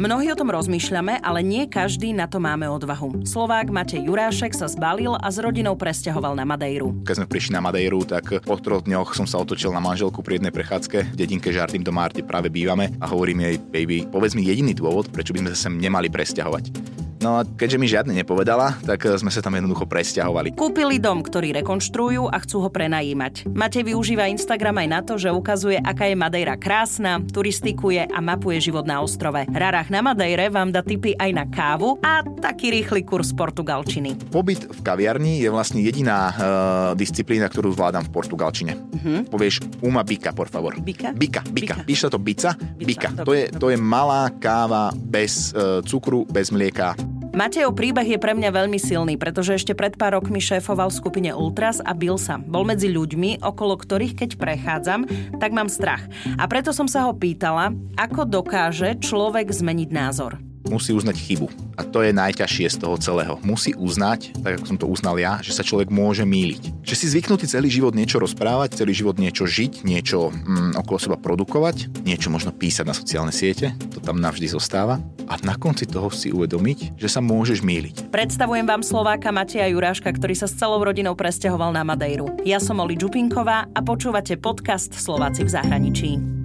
Mnohí o tom rozmýšľame, ale nie každý na to máme odvahu. Slovák Matej Jurášek sa zbalil a s rodinou presťahoval na Madejru. Keď sme prišli na Madejru, tak po troch dňoch som sa otočil na manželku pri jednej prechádzke v dedinke Žartým do Márte práve bývame a hovorím jej, baby, povedz mi jediný dôvod, prečo by sme sa sem nemali presťahovať. No a keďže mi žiadne nepovedala, tak sme sa tam jednoducho presťahovali. Kúpili dom, ktorý rekonštruujú a chcú ho prenajímať. Matej využíva Instagram aj na to, že ukazuje, aká je Madeira krásna, turistikuje a mapuje život na ostrove. Rarách na Madejre vám dá tipy aj na kávu a taký rýchly kurz portugalčiny. Pobyt v kaviarni je vlastne jediná uh, disciplína, ktorú zvládam v portugalčine. Uh-huh. Povieš uma bika, por favor. Bika? Bika, bika. Bika. Píš sa to bica? Bica, Bika. To je, to je malá káva bez uh, cukru, bez mlieka. Matejov príbeh je pre mňa veľmi silný, pretože ešte pred pár rokmi šéfoval v skupine Ultras a bil sa. Bol medzi ľuďmi, okolo ktorých keď prechádzam, tak mám strach. A preto som sa ho pýtala, ako dokáže človek zmeniť názor musí uznať chybu. A to je najťažšie z toho celého. Musí uznať, tak ako som to uznal ja, že sa človek môže míliť. Že si zvyknutý celý život niečo rozprávať, celý život niečo žiť, niečo mm, okolo seba produkovať, niečo možno písať na sociálne siete, to tam navždy zostáva. A na konci toho si uvedomiť, že sa môžeš míliť. Predstavujem vám Slováka Mateja Juráška, ktorý sa s celou rodinou presťahoval na Madejru. Ja som Oli Čupinková a počúvate podcast Slováci v zahraničí.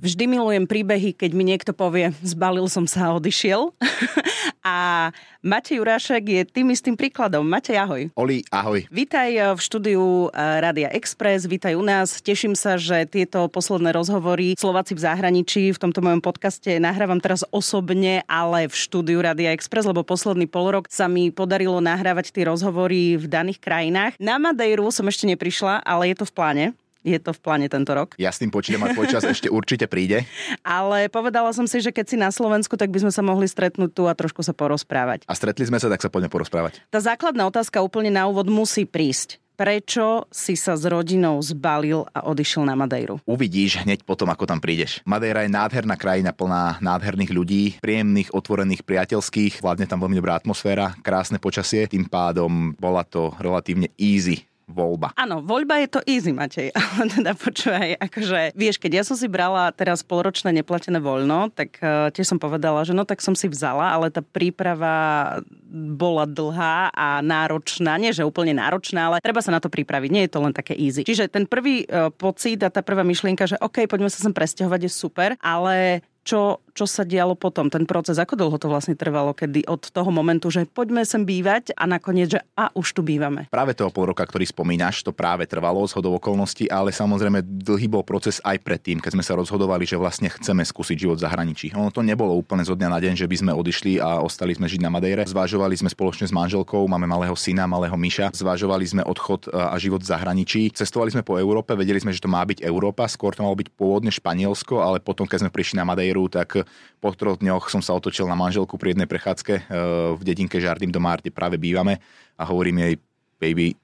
Vždy milujem príbehy, keď mi niekto povie, zbalil som sa a odišiel. a Matej Jurášek je tým istým príkladom. Matej, ahoj. Oli, ahoj. Vítaj v štúdiu Radia Express, vítaj u nás. Teším sa, že tieto posledné rozhovory Slováci v zahraničí v tomto mojom podcaste nahrávam teraz osobne, ale v štúdiu Radia Express, lebo posledný pol rok sa mi podarilo nahrávať tie rozhovory v daných krajinách. Na Madejru som ešte neprišla, ale je to v pláne. Je to v pláne tento rok. Ja s tým počítam a tvoj čas ešte určite príde. Ale povedala som si, že keď si na Slovensku, tak by sme sa mohli stretnúť tu a trošku sa porozprávať. A stretli sme sa, tak sa poďme porozprávať. Tá základná otázka úplne na úvod musí prísť. Prečo si sa s rodinou zbalil a odišiel na Madejru? Uvidíš hneď potom, ako tam prídeš. Madeira je nádherná krajina plná nádherných ľudí, príjemných, otvorených, priateľských, vládne tam veľmi dobrá atmosféra, krásne počasie, tým pádom bola to relatívne easy voľba. Áno, voľba je to easy, Matej, ale teda počúvaj, akože, vieš, keď ja som si brala teraz polročné neplatené voľno, tak uh, tiež som povedala, že no tak som si vzala, ale tá príprava bola dlhá a náročná, nie že úplne náročná, ale treba sa na to pripraviť, nie je to len také easy. Čiže ten prvý uh, pocit a tá prvá myšlienka, že OK, poďme sa sem presťahovať, je super, ale čo, čo sa dialo potom, ten proces, ako dlho to vlastne trvalo, kedy od toho momentu, že poďme sem bývať a nakoniec, že a už tu bývame. Práve toho pol roka, ktorý spomínaš, to práve trvalo z hodov okolností, ale samozrejme dlhý bol proces aj predtým, keď sme sa rozhodovali, že vlastne chceme skúsiť život v zahraničí. Ono to nebolo úplne zo dňa na deň, že by sme odišli a ostali sme žiť na Madejre. Zvažovali sme spoločne s manželkou, máme malého syna, malého myša. Zvažovali sme odchod e, a život v zahraničí. Cestovali sme po Európe, vedeli sme, že to má byť Európa, skôr to malo byť pôvodne Španielsko, ale potom, keď sme prišli na Madejru, Madejru, po troch dňoch som sa otočil na manželku pri jednej prechádzke eh, v dedinke Žardým do Márte práve bývame a hovorím jej, baby,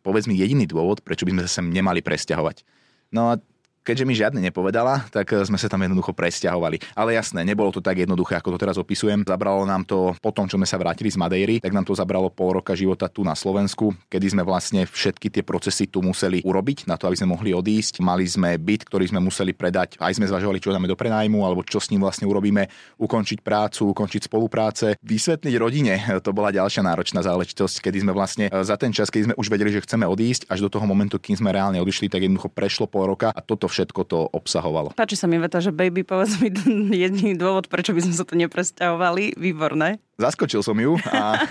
povedz mi jediný dôvod, prečo by sme sa sem nemali presťahovať. No a keďže mi žiadne nepovedala, tak eh, sme sa tam jednoducho presťahovali. Ale jasné, nebolo to tak jednoduché, ako to teraz opisujem. Zabralo nám to po tom, čo sme sa vrátili z Madejry, tak nám to zabralo pol roka života tu na Slovensku, kedy sme vlastne všetky tie procesy tu museli urobiť na to, aby sme mohli odísť. Mali sme byt, ktorý sme museli predať, aj sme zvažovali, čo dáme do prenajmu, alebo čo s ním vlastne urobíme, ukončiť prácu, ukončiť spolupráce, vysvetliť rodine. To bola ďalšia náročná záležitosť, kedy sme vlastne eh, za ten čas, keď sme už vedeli, že chceme odísť, až do toho momentu, kým sme reálne odišli, tak jednoducho prešlo pol roka a toto všetko to obsahovalo. Páči sa mi veta, že baby, povedz mi jediný dôvod, prečo by sme sa tu nepresťahovali. Výborné. Zaskočil som ju a,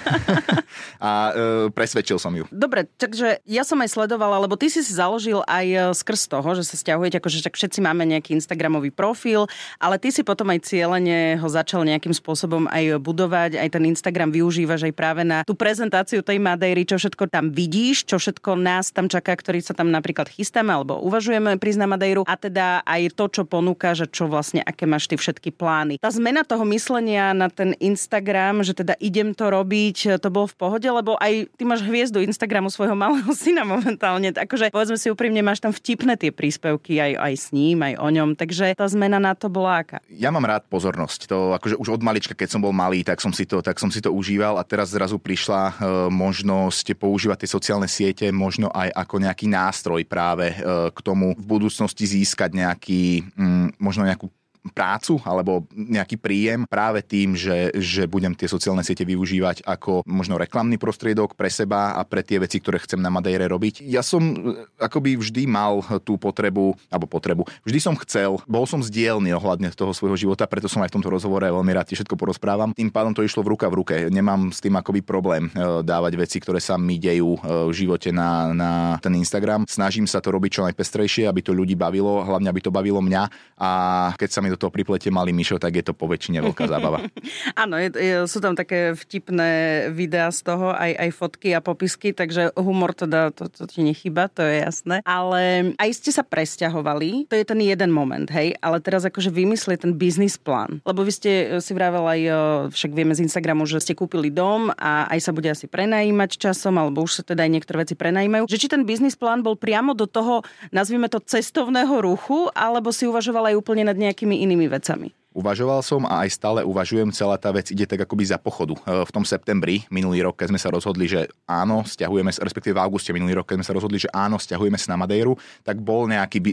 a e, presvedčil som ju. Dobre, takže ja som aj sledovala, lebo ty si si založil aj e, skrz toho, že sa stiahujete, akože tak všetci máme nejaký Instagramový profil, ale ty si potom aj cieľene ho začal nejakým spôsobom aj budovať, aj ten Instagram využívaš aj práve na tú prezentáciu tej Madejry, čo všetko tam vidíš, čo všetko nás tam čaká, ktorý sa tam napríklad chystáme alebo uvažujeme prísť na Madejru a teda aj to, čo ponúka, že čo vlastne, aké máš ty všetky plány. Tá zmena toho myslenia na ten Instagram Instagram, že teda idem to robiť, to bolo v pohode, lebo aj ty máš hviezdu Instagramu svojho malého syna momentálne. Akože povedzme si úprimne, máš tam vtipné tie príspevky aj, aj s ním, aj o ňom, takže tá zmena na to bola aká? Ja mám rád pozornosť. To akože už od malička, keď som bol malý, tak som si to, tak som si to užíval a teraz zrazu prišla e, možnosť používať tie sociálne siete možno aj ako nejaký nástroj práve e, k tomu v budúcnosti získať nejaký, mm, možno nejakú prácu alebo nejaký príjem práve tým, že, že budem tie sociálne siete využívať ako možno reklamný prostriedok pre seba a pre tie veci, ktoré chcem na Madejre robiť. Ja som e, akoby vždy mal tú potrebu, alebo potrebu, vždy som chcel, bol som zdielný ohľadne toho svojho života, preto som aj v tomto rozhovore veľmi rád ti všetko porozprávam. Tým pádom to išlo v ruka v ruke. Nemám s tým akoby problém e, dávať veci, ktoré sa mi dejú e, v živote na, na ten Instagram. Snažím sa to robiť čo najpestrejšie, aby to ľudí bavilo, hlavne aby to bavilo mňa a keď sa mi do toho priplete malý myšo, tak je to po väčšine veľká zábava. Áno, je, je, sú tam také vtipné videá z toho, aj, aj fotky a popisky, takže humor teda to, to ti nechyba, to je jasné. Ale aj ste sa presťahovali, to je ten jeden moment, hej, ale teraz akože vymyslieť ten biznis plán. Lebo vy ste eh, si vravel aj, eh, však vieme z Instagramu, že ste kúpili dom a aj sa bude asi prenajímať časom, alebo už sa teda aj niektoré veci prenajímajú. Že či ten biznis plán bol priamo do toho, nazvime to cestovného ruchu, alebo si uvažoval aj úplne nad nejakými inými vecami? Uvažoval som a aj stále uvažujem, celá tá vec ide tak akoby za pochodu. E, v tom septembri minulý rok, keď sme sa rozhodli, že áno, stiahujeme, respektíve v auguste minulý rok, keď sme sa rozhodli, že áno, stiahujeme sa na Madejru, tak bol nejaký, by,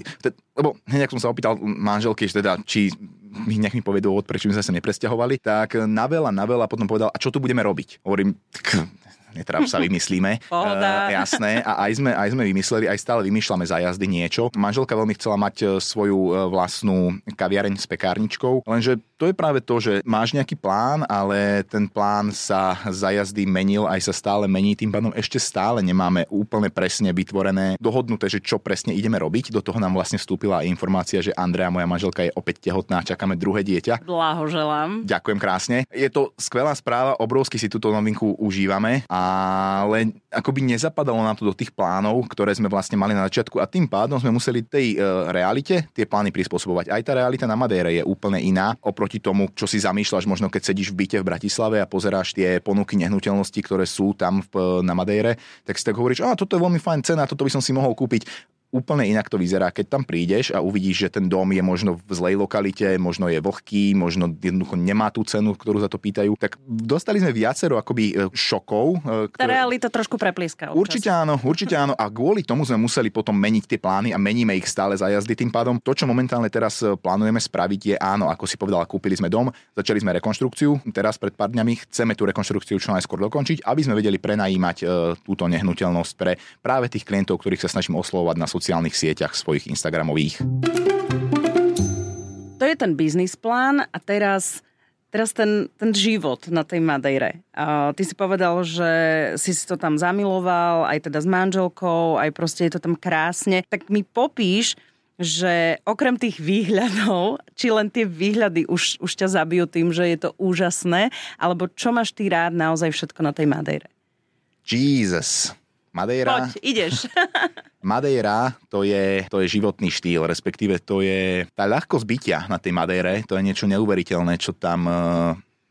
lebo hneď som sa opýtal manželky, že teda, či mi nech mi povie dôvod, prečo sme sa nepresťahovali, tak na veľa, na veľa potom povedal, a čo tu budeme robiť? Hovorím, netráp sa vymyslíme. Uh, jasné. A aj sme, aj sme vymysleli, aj stále vymýšľame za jazdy niečo. Manželka veľmi chcela mať e, svoju e, vlastnú kaviareň s pekárničkou, lenže to je práve to, že máš nejaký plán, ale ten plán sa za jazdy menil, aj sa stále mení, tým pádom ešte stále nemáme úplne presne vytvorené, dohodnuté, že čo presne ideme robiť. Do toho nám vlastne vstúpila aj informácia, že Andrea, moja manželka, je opäť tehotná, čakáme druhé dieťa. Blahoželám. Ďakujem krásne. Je to skvelá správa, obrovsky si túto novinku užívame, ale akoby nezapadalo nám to do tých plánov, ktoré sme vlastne mali na začiatku a tým pádom sme museli tej e, realite tie plány prispôsobovať. Aj tá realita na Madére je úplne iná oproti oproti tomu, čo si zamýšľaš možno keď sedíš v byte v Bratislave a pozeráš tie ponuky nehnuteľnosti, ktoré sú tam v, na Madejre, tak si tak hovoríš, a toto je veľmi fajn cena, toto by som si mohol kúpiť úplne inak to vyzerá, keď tam prídeš a uvidíš, že ten dom je možno v zlej lokalite, možno je vlhký, možno jednoducho nemá tú cenu, ktorú za to pýtajú. Tak dostali sme viacero akoby e, šokov. E, ktoré... Tá realita trošku preplíska. Určite áno, určite áno. A kvôli tomu sme museli potom meniť tie plány a meníme ich stále za jazdy. Tým pádom to, čo momentálne teraz e, plánujeme spraviť, je áno, ako si povedala, kúpili sme dom, začali sme rekonštrukciu. Teraz pred pár dňami chceme tú rekonštrukciu čo najskôr dokončiť, aby sme vedeli prenajímať túto nehnuteľnosť pre práve tých klientov, ktorých sa snažím oslovovať na sociálnych sieťach svojich Instagramových. To je ten biznis plán a teraz Teraz ten, ten život na tej Madejre. Uh, ty si povedal, že si si to tam zamiloval, aj teda s manželkou, aj proste je to tam krásne. Tak mi popíš, že okrem tých výhľadov, či len tie výhľady už, už ťa zabijú tým, že je to úžasné, alebo čo máš ty rád naozaj všetko na tej Madejre? Jesus. Madeira... Poď, ideš. Madeira to je, to je životný štýl, respektíve to je tá ľahkosť bytia na tej Madeire, to je niečo neuveriteľné, čo tam e,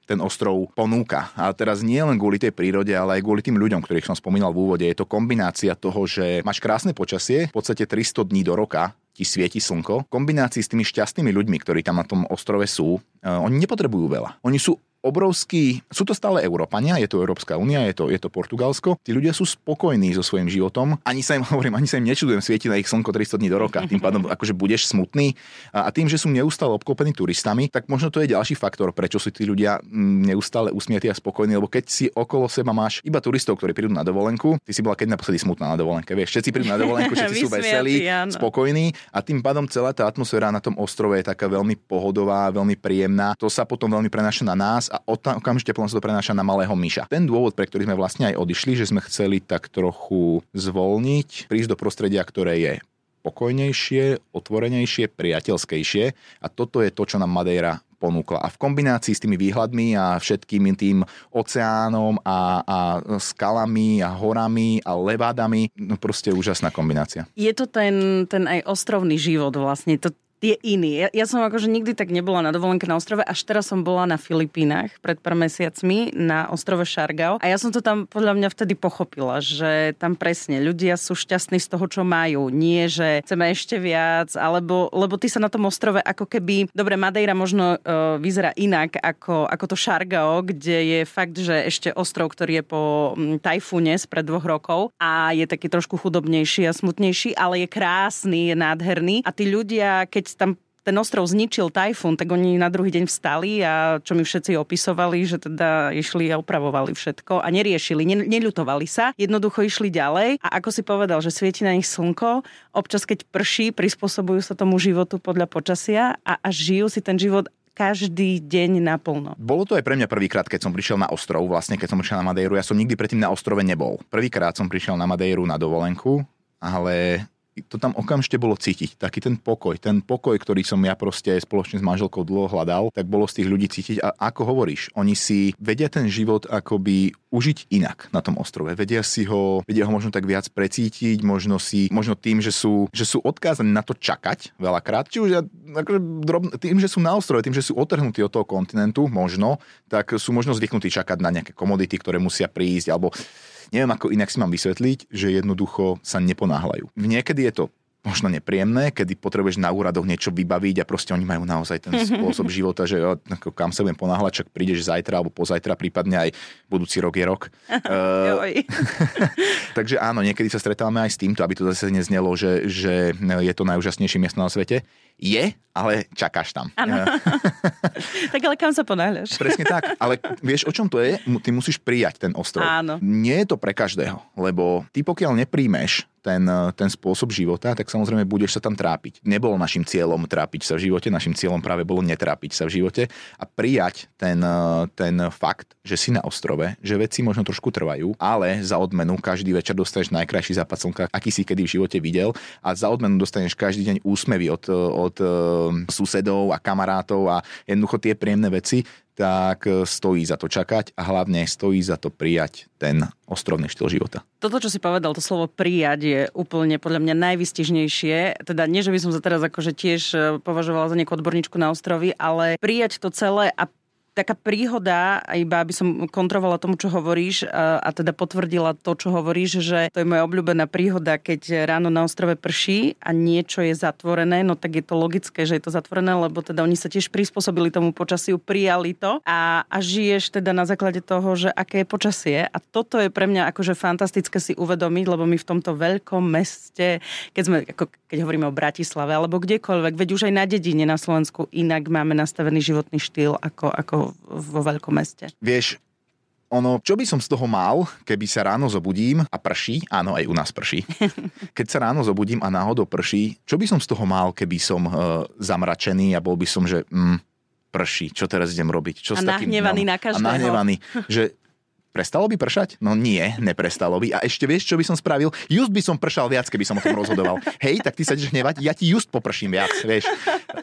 ten ostrov ponúka. A teraz nie len kvôli tej prírode, ale aj kvôli tým ľuďom, ktorých som spomínal v úvode. Je to kombinácia toho, že máš krásne počasie, v podstate 300 dní do roka ti svieti slnko. V kombinácii s tými šťastnými ľuďmi, ktorí tam na tom ostrove sú, e, oni nepotrebujú veľa. Oni sú obrovský, sú to stále Európania, je to Európska únia, je to, je to Portugalsko. Tí ľudia sú spokojní so svojím životom. Ani sa im hovorím, ani sa im nečudujem, svieti na ich slnko 300 dní do roka. Tým pádom akože budeš smutný. A, a tým, že sú neustále obklopení turistami, tak možno to je ďalší faktor, prečo sú tí ľudia mm, neustále usmiatí a spokojní, lebo keď si okolo seba máš iba turistov, ktorí prídu na dovolenku, ty si bola keď naposledy smutná na dovolenke, vieš, všetci prídu na dovolenku, všetci sú veselí, spokojní a tým pádom celá tá atmosféra na tom ostrove je taká veľmi pohodová, veľmi príjemná. To sa potom veľmi prenáša na nás a okamžite potom sa to prenáša na malého myša. Ten dôvod, pre ktorý sme vlastne aj odišli, že sme chceli tak trochu zvolniť, prísť do prostredia, ktoré je pokojnejšie, otvorenejšie, priateľskejšie a toto je to, čo nám Madeira ponúkla. A v kombinácii s tými výhľadmi a všetkým tým oceánom a, a skalami a horami a levádami, no proste úžasná kombinácia. Je to ten, ten aj ostrovný život vlastne, to, je iný. Ja, ja som akože nikdy tak nebola na dovolenke na ostrove, až teraz som bola na Filipínach pred pár mesiacmi na ostrove Šargao a ja som to tam podľa mňa vtedy pochopila, že tam presne ľudia sú šťastní z toho, čo majú. Nie, že chceme ešte viac, alebo, lebo ty sa na tom ostrove ako keby, dobre, Madeira možno uh, vyzerá inak ako, ako to Šargao, kde je fakt, že ešte ostrov, ktorý je po um, tajfúne spred dvoch rokov a je taký trošku chudobnejší a smutnejší, ale je krásny, je nádherný a tí ľudia, keď tam ten ostrov zničil tajfún, tak oni na druhý deň vstali a čo mi všetci opisovali, že teda išli a upravovali všetko a neriešili, neľutovali sa, jednoducho išli ďalej a ako si povedal, že svieti na nich slnko, občas keď prší, prispôsobujú sa tomu životu podľa počasia a, a žijú si ten život každý deň naplno. Bolo to aj pre mňa prvýkrát, keď som prišiel na ostrov, vlastne keď som prišiel na Madejru. Ja som nikdy predtým na ostrove nebol. Prvýkrát som prišiel na Madejru na dovolenku, ale to tam okamžite bolo cítiť. Taký ten pokoj, ten pokoj, ktorý som ja proste spoločne s manželkou dlho hľadal, tak bolo z tých ľudí cítiť. A ako hovoríš, oni si vedia ten život akoby užiť inak na tom ostrove. Vedia si ho, vedia ho možno tak viac precítiť, možno si, možno tým, že sú, že sú odkázaní na to čakať veľakrát, či už akože drobn, tým, že sú na ostrove, tým, že sú otrhnutí od toho kontinentu, možno, tak sú možno zvyknutí čakať na nejaké komodity, ktoré musia prísť, alebo neviem ako inak si mám vysvetliť, že jednoducho sa neponáhľajú. Niekedy je to možno nepríjemné, kedy potrebuješ na úradoch niečo vybaviť a proste oni majú naozaj ten spôsob života, že jo, ako kam sa budem ponáhľať, čak prídeš zajtra alebo pozajtra, prípadne aj budúci rok je rok. uh, takže áno, niekedy sa stretávame aj s týmto, aby to zase neznelo, že, že je to najúžasnejšie miesto na svete. Je, ale čakáš tam. tak ale kam sa ponáhľaš? Presne tak, ale vieš, o čom to je? Ty musíš prijať ten ostrov. Áno. Nie je to pre každého, lebo ty pokiaľ nepríjmeš ten, ten spôsob života, tak samozrejme budeš sa tam trápiť. Nebolo našim cieľom trápiť sa v živote, našim cieľom práve bolo netrápiť sa v živote a prijať ten, ten fakt, že si na ostrove, že veci možno trošku trvajú, ale za odmenu každý večer dostaneš najkrajší západ slnka, aký si kedy v živote videl a za odmenu dostaneš každý deň úsmevy od, od e, susedov a kamarátov a jednoducho tie príjemné veci, tak e, stojí za to čakať a hlavne stojí za to prijať ten ostrovný štýl života. Toto, čo si povedal, to slovo prijať je úplne podľa mňa najvystižnejšie. Teda nie, že by som sa teraz akože tiež e, považovala za nejakú odborníčku na ostrovy, ale prijať to celé a taká príhoda, iba aby som kontrolovala tomu, čo hovoríš a teda potvrdila to, čo hovoríš, že to je moja obľúbená príhoda, keď ráno na ostrove prší a niečo je zatvorené, no tak je to logické, že je to zatvorené, lebo teda oni sa tiež prispôsobili tomu počasiu, prijali to. A, a žiješ teda na základe toho, že aké je počasie. A toto je pre mňa akože fantastické si uvedomiť, lebo my v tomto veľkom meste, keď sme, ako keď hovoríme o Bratislave alebo kdekoľvek, veď už aj na dedine na Slovensku inak máme nastavený životný štýl ako, ako vo veľkom meste. Vieš, ono, čo by som z toho mal, keby sa ráno zobudím a prší, áno, aj u nás prší. Keď sa ráno zobudím a náhodou prší, čo by som z toho mal, keby som uh, zamračený a bol by som, že mm, prší, čo teraz idem robiť? Čo a nahnevaný no, na každého. A nahnevaný, že Prestalo by pršať? No nie, neprestalo by. A ešte vieš, čo by som spravil? Just by som pršal viac, keby som o tom rozhodoval. Hej, tak ty sa ideš hnevať, ja ti just poprším viac, vieš.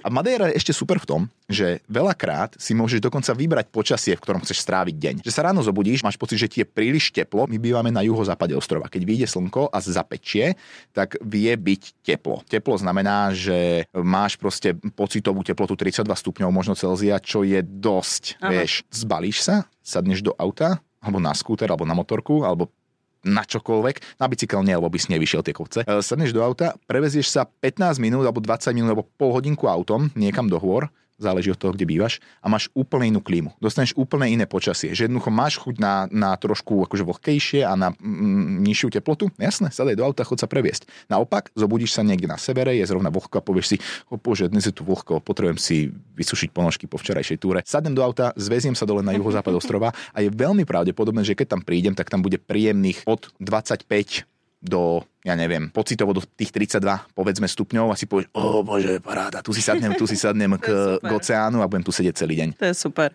A Madeira je ešte super v tom, že veľakrát si môžeš dokonca vybrať počasie, v ktorom chceš stráviť deň. Že sa ráno zobudíš, máš pocit, že ti je príliš teplo. My bývame na juhozápade ostrova. Keď vyjde slnko a zapečie, tak vie byť teplo. Teplo znamená, že máš proste pocitovú teplotu 32 stupňov, možno Celzia, čo je dosť. Aha. Vieš, zbalíš sa, sadneš do auta, alebo na skúter, alebo na motorku, alebo na čokoľvek. Na bicykel nie, lebo by si nevyšiel tie kopce. E, sadneš do auta, prevezieš sa 15 minút, alebo 20 minút, alebo pol hodinku autom niekam do hôr, záleží od toho, kde bývaš, a máš úplne inú klímu. Dostaneš úplne iné počasie. Že jednoducho máš chuť na, na trošku akože vlhkejšie a na mm, nižšiu teplotu. Jasné, sadaj do auta, chod sa previesť. Naopak, zobudíš sa niekde na severe, je zrovna vlhko a povieš si, o bože, dnes je tu vlhko, potrebujem si vysušiť ponožky po včerajšej túre. Sadnem do auta, zveziem sa dole na juhozápad ostrova a je veľmi pravdepodobné, že keď tam prídem, tak tam bude príjemných od 25 do, ja neviem, pocitovo do tých 32, povedzme, stupňov a si povieš, o bože, paráda, tu si sadnem, tu si sadnem k, k oceánu a budem tu sedieť celý deň. To je super.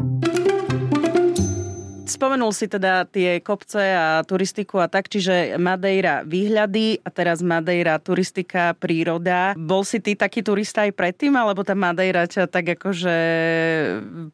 Spomenul si teda tie kopce a turistiku a tak, čiže Madeira výhľady a teraz Madeira turistika, príroda. Bol si ty taký turista aj predtým, alebo tá Madeira ťa tak akože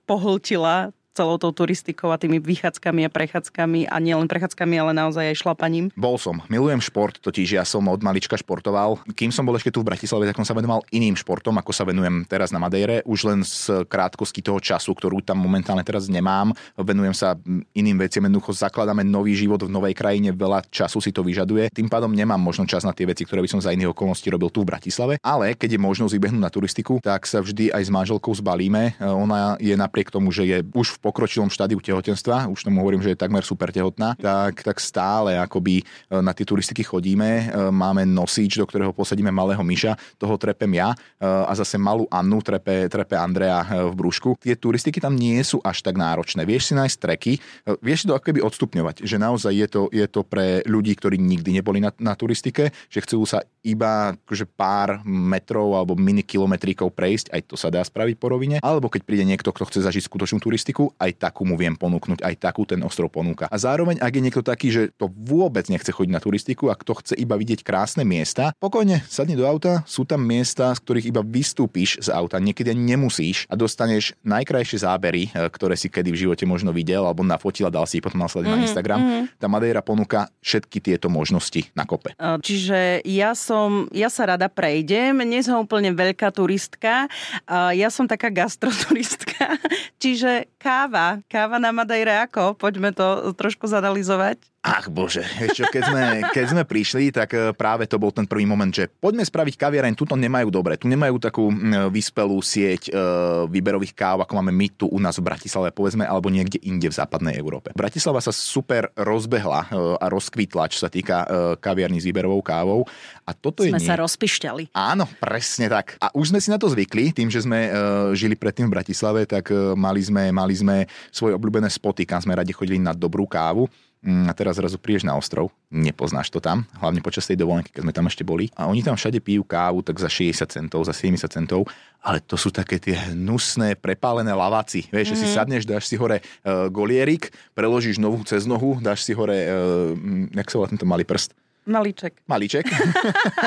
pohltila celou tou turistikou a tými vychádzkami a prechádzkami a nielen prechádzkami, ale naozaj aj šlapaním? Bol som. Milujem šport, totiž ja som od malička športoval. Kým som bol ešte tu v Bratislave, tak som sa venoval iným športom, ako sa venujem teraz na Madeire. Už len z krátkosti toho času, ktorú tam momentálne teraz nemám. Venujem sa iným veciam, jednoducho zakladáme nový život v novej krajine, veľa času si to vyžaduje. Tým pádom nemám možno čas na tie veci, ktoré by som za iných okolností robil tu v Bratislave. Ale keď je možnosť vybehnúť na turistiku, tak sa vždy aj s manželkou zbalíme. Ona je napriek tomu, že je už v pokročilom štádiu tehotenstva, už tomu hovorím, že je takmer super tehotná, tak, tak stále akoby e, na tie turistiky chodíme, e, máme nosič, do ktorého posadíme malého myša, toho trepem ja a zase malú Annu trepe, trepe Andrea v brúšku. Tie turistiky tam nie sú až tak náročné. Vieš si nájsť treky, vieš si to akoby odstupňovať, že naozaj je to, je to pre ľudí, ktorí nikdy neboli na, na turistike, že chcú sa iba akože pár metrov alebo mini kilometríkov prejsť, aj to sa dá spraviť po rovine, alebo keď príde niekto, kto chce zažiť skutočnú turistiku, aj takú mu viem ponúknuť, aj takú ten ostrov ponúka. A zároveň, ak je niekto taký, že to vôbec nechce chodiť na turistiku a kto chce iba vidieť krásne miesta, pokojne sadni do auta, sú tam miesta, z ktorých iba vystúpiš z auta, niekedy nemusíš a dostaneš najkrajšie zábery, e, ktoré si kedy v živote možno videl alebo nafotil a dal si ich potom nasledne mm-hmm. na mhm, Instagram. Mm-hmm. Tá Madeira ponúka všetky tieto možnosti na kope. Čiže ja som, ja sa rada prejdem, nie som úplne veľká turistka, ja som taká gastroturistka, čiže káva, káva na Madeire ako? Poďme to trošku zanalizovať. Ach bože, čo, keď, sme, keď sme prišli, tak e, práve to bol ten prvý moment, že poďme spraviť kaviareň, tuto nemajú dobre, tu nemajú takú vyspelú sieť e, výberových káv, ako máme my tu u nás v Bratislave, povedzme, alebo niekde inde v západnej Európe. Bratislava sa super rozbehla e, a rozkvitla, čo sa týka e, kaviarní s výberovou kávou. A toto sme je sa nie... rozpišťali. Áno, presne tak. A už sme si na to zvykli, tým, že sme e, žili predtým v Bratislave, tak e, mali, sme, mali sme svoje obľúbené spoty, kam sme radi chodili na dobrú kávu. Mm, a teraz zrazu prídeš na ostrov, nepoznáš to tam, hlavne počas tej dovolenky, keď sme tam ešte boli. A oni tam všade pijú kávu tak za 60 centov, za 70 centov, ale to sú také tie hnusné, prepálené lavaci. Vieš, mm-hmm. že si mhm. sadneš, dáš si hore uh, golierik, preložíš nohu cez nohu, dáš si hore, uh, jak sa volá tento malý prst? Malíček. Malíček.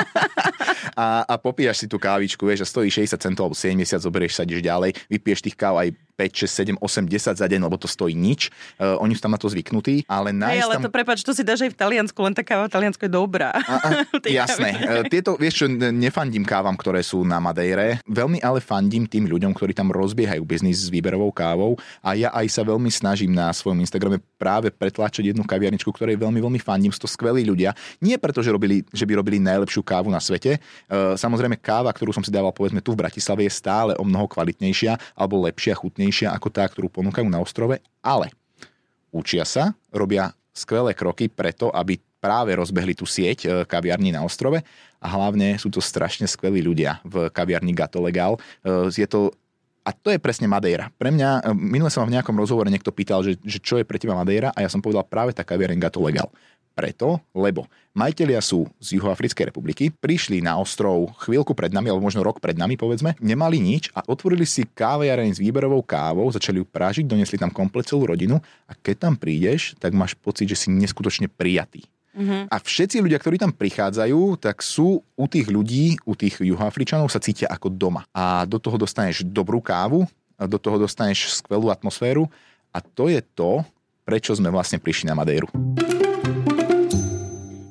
a, a popíjaš si tú kávičku, vieš, a stojí 60 centov alebo 70, zoberieš sa, ideš ďalej, vypiješ tých káv aj 5, 6, 7, 8, 10 za deň, lebo to stojí nič. Uh, oni sú tam na to zvyknutí, ale Hey, ale tam... to prepač, to si dáš aj v Taliansku, len tá káva v Taliansku je dobrá. A, a, jasné. Uh, tieto, vieš čo, nefandím kávam, ktoré sú na Madeire. Veľmi ale fandím tým ľuďom, ktorí tam rozbiehajú biznis s výberovou kávou a ja aj sa veľmi snažím na svojom Instagrame práve pretlačiť jednu kaviarničku, ktorej veľmi, veľmi fandím. Sú to skvelí ľudia. Nie preto, že, robili, že by robili najlepšiu kávu na svete. Uh, samozrejme, káva, ktorú som si dával povedzme tu v Bratislave, je stále o mnoho kvalitnejšia alebo lepšia, chutnejšia lacnejšia ako tá, ktorú ponúkajú na ostrove, ale učia sa, robia skvelé kroky preto, aby práve rozbehli tú sieť e, kaviarní na ostrove a hlavne sú to strašne skvelí ľudia v kaviarni Gato Legal. E, je to a to je presne Madeira. Pre mňa, e, minule som v nejakom rozhovore niekto pýtal, že, že čo je pre teba Madeira a ja som povedal práve tá kaviareň Gato Legal. Preto, lebo majiteľia sú z Juhoafrickej republiky, prišli na ostrov chvíľku pred nami, alebo možno rok pred nami, povedzme, nemali nič a otvorili si káviareň s výberovou kávou, začali ju prážiť, donesli tam komplet celú rodinu a keď tam prídeš, tak máš pocit, že si neskutočne prijatý. Mm-hmm. A všetci ľudia, ktorí tam prichádzajú, tak sú u tých ľudí, u tých juhoafričanov sa cítia ako doma. A do toho dostaneš dobrú kávu, a do toho dostaneš skvelú atmosféru a to je to, prečo sme vlastne prišli na Madejru.